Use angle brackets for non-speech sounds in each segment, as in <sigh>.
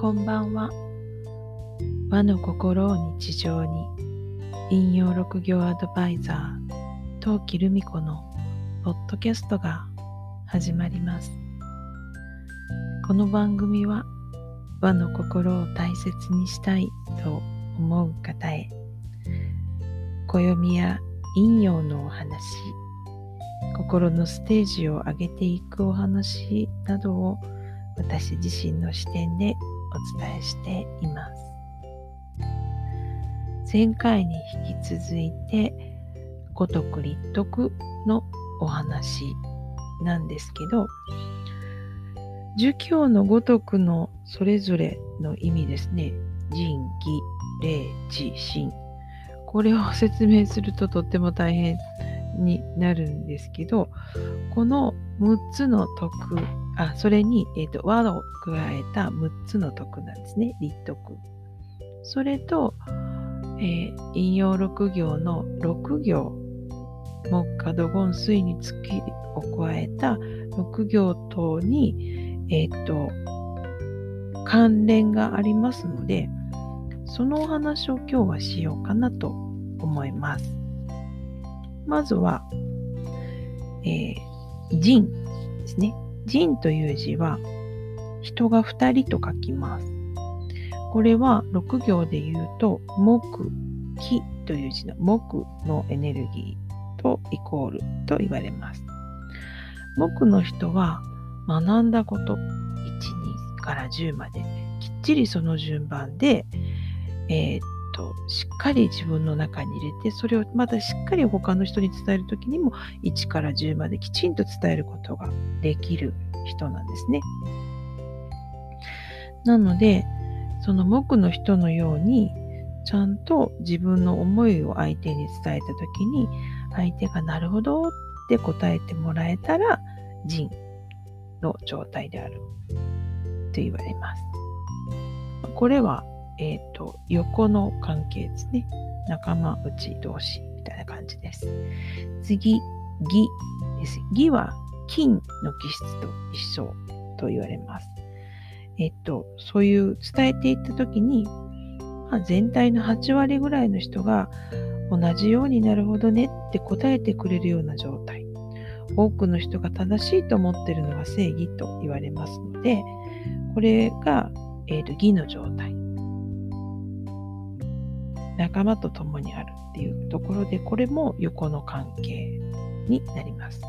こんばんは。和の心を日常に、引用六行アドバイザー、陶器留美子のポッドキャストが始まります。この番組は和の心を大切にしたいと思う方へ、暦や引用のお話、心のステージを上げていくお話などを私自身の視点でお伝えしています。前回に引き続いて五徳立徳のお話なんですけど儒教の五徳のそれぞれの意味ですね仁義礼智信これを説明すると <laughs> とっても大変になるんですけどこの6つの徳あそれに、えーと、和を加えた6つの徳なんですね立徳それと、えー、引用6行の6行木下土言水につきを加えた6行等に、えっ、ー、と関連がありますのでそのお話を今日はしようかなと思います。まずは、えー、人ですね。人という字は、人が二人と書きます。これは6行で言うと、木、木という字の木のエネルギーとイコールと言われます。木の人は学んだこと、1、2から10まできっちりその順番で、えー、としっかり自分の中に入れてそれをまたしっかり他の人に伝える時にも1から10まできちんと伝えることができる人なんですね。なのでその木の人のようにちゃんと自分の思いを相手に伝えた時に相手がなるほどって答えてもらえたら人の状態であると言われます。これはえっ、ー、と、横の関係ですね。仲間内同士みたいな感じです。次、義です。義は金の気質と一緒と言われます。えっと、そういう伝えていったときに、まあ、全体の8割ぐらいの人が同じようになるほどねって答えてくれるような状態。多くの人が正しいと思っているのが正義と言われますので、これが、えーと義の状態。仲間と共にあるっていうところで、これも横の関係になります。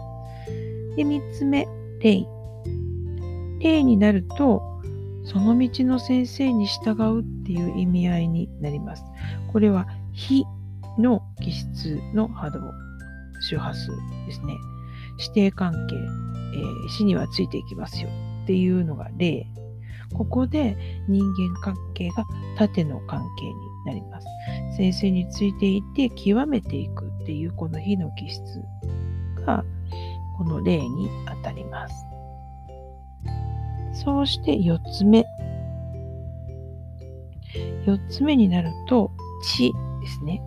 で、3つ目、霊。霊になると、その道の先生に従うっていう意味合いになります。これは、火の気質の波動、周波数ですね。指定関係、えー、死にはついていきますよっていうのが霊。ここで人間関係が縦の関係になります。先生についていて極めていくっていうこの火の気質がこの例にあたります。そうして4つ目。4つ目になると、知ですね。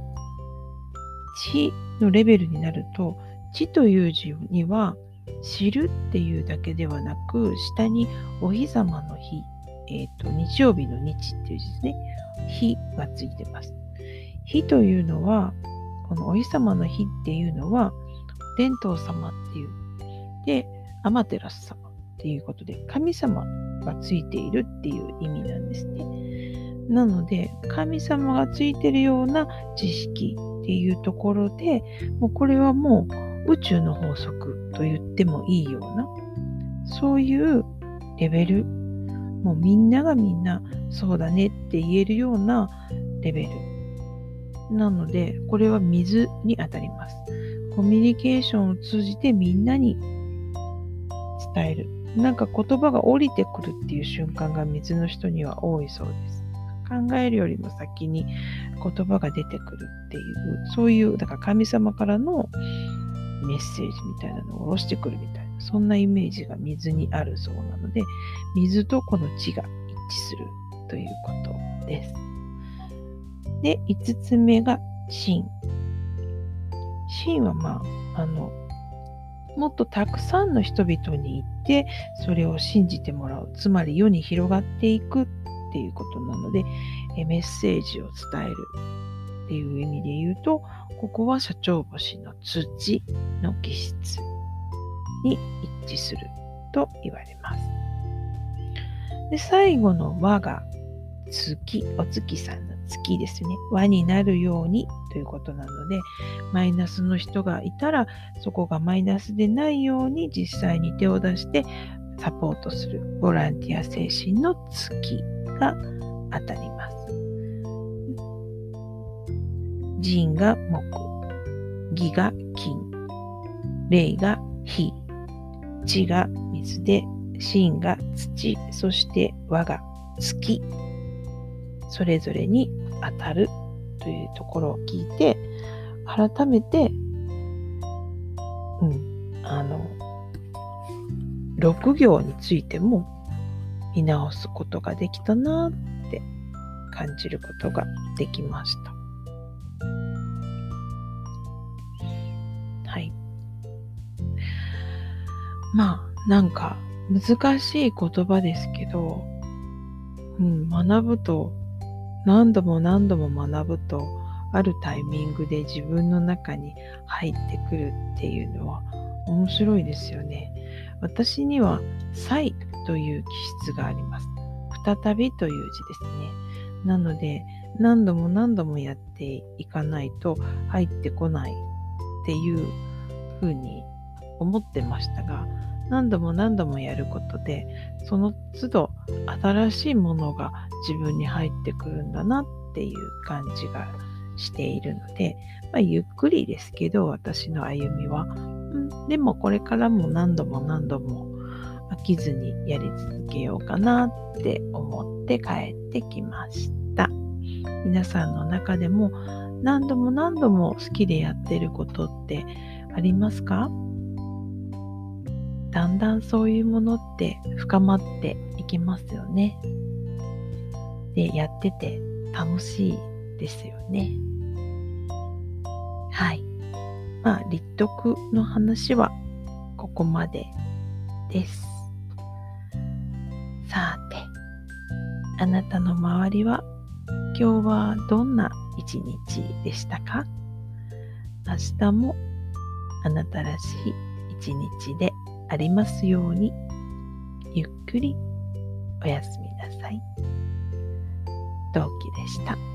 知のレベルになると、知という字には、知るっていうだけではなく、下にお日様の日、えっ、ー、と、日曜日の日っていう字ですね。日がついてます。日というのは、このお日様の日っていうのは、天道様っていう、で、アマテラス様っていうことで、神様がついているっていう意味なんですね。なので、神様がついてるような知識っていうところで、もうこれはもう宇宙の法則と言ってもいいような、そういうレベル、もうみんながみんなそうだねって言えるようなレベルなので、これは水にあたります。コミュニケーションを通じてみんなに伝える。なんか言葉が降りてくるっていう瞬間が水の人には多いそうです。考えるよりも先に言葉が出てくるっていう、そういう、だから神様からのメッセージみたいなのを下ろしてくるみたいな、そんなイメージが水にあるそうなので、水とこの地が一致するということです。で、5つ目が真。真はまあ、あの、もっとたくさんの人々に言って、それを信じてもらう。つまり世に広がっていくっていうことなので、メッセージを伝えるっていう意味で言うと、ここは社長星の土の気質に一致すると言われます。で最後の和が月、お月さんの月ですね。和になるようにということなので、マイナスの人がいたら、そこがマイナスでないように実際に手を出してサポートするボランティア精神の月が当たります。人が木、義が金、霊が火、地が水で、神が土、そして和が月、それぞれに当たるというところを聞いて、改めて、うん、あの、6行についても見直すことができたなって感じることができました。まあ、なんか難しい言葉ですけど、うん、学ぶと、何度も何度も学ぶと、あるタイミングで自分の中に入ってくるっていうのは面白いですよね。私には、再という気質があります。再びという字ですね。なので、何度も何度もやっていかないと入ってこないっていうふうに思ってましたが、何度も何度もやることで、その都度新しいものが自分に入ってくるんだなっていう感じがしているので、まあ、ゆっくりですけど、私の歩みは、うん、でもこれからも何度も何度も飽きずにやり続けようかなって思って帰ってきました。皆さんの中でも何度も何度も好きでやってることってありますか？だんだんそういうものって深まっていきますよね。で、やってて楽しいですよね。はい。まあ、立徳の話はここまでです。さて、あなたの周りは今日はどんな一日でしたか？明日もあなたらしい一日でありますようにゆっくりおやすみなさい。同期でした。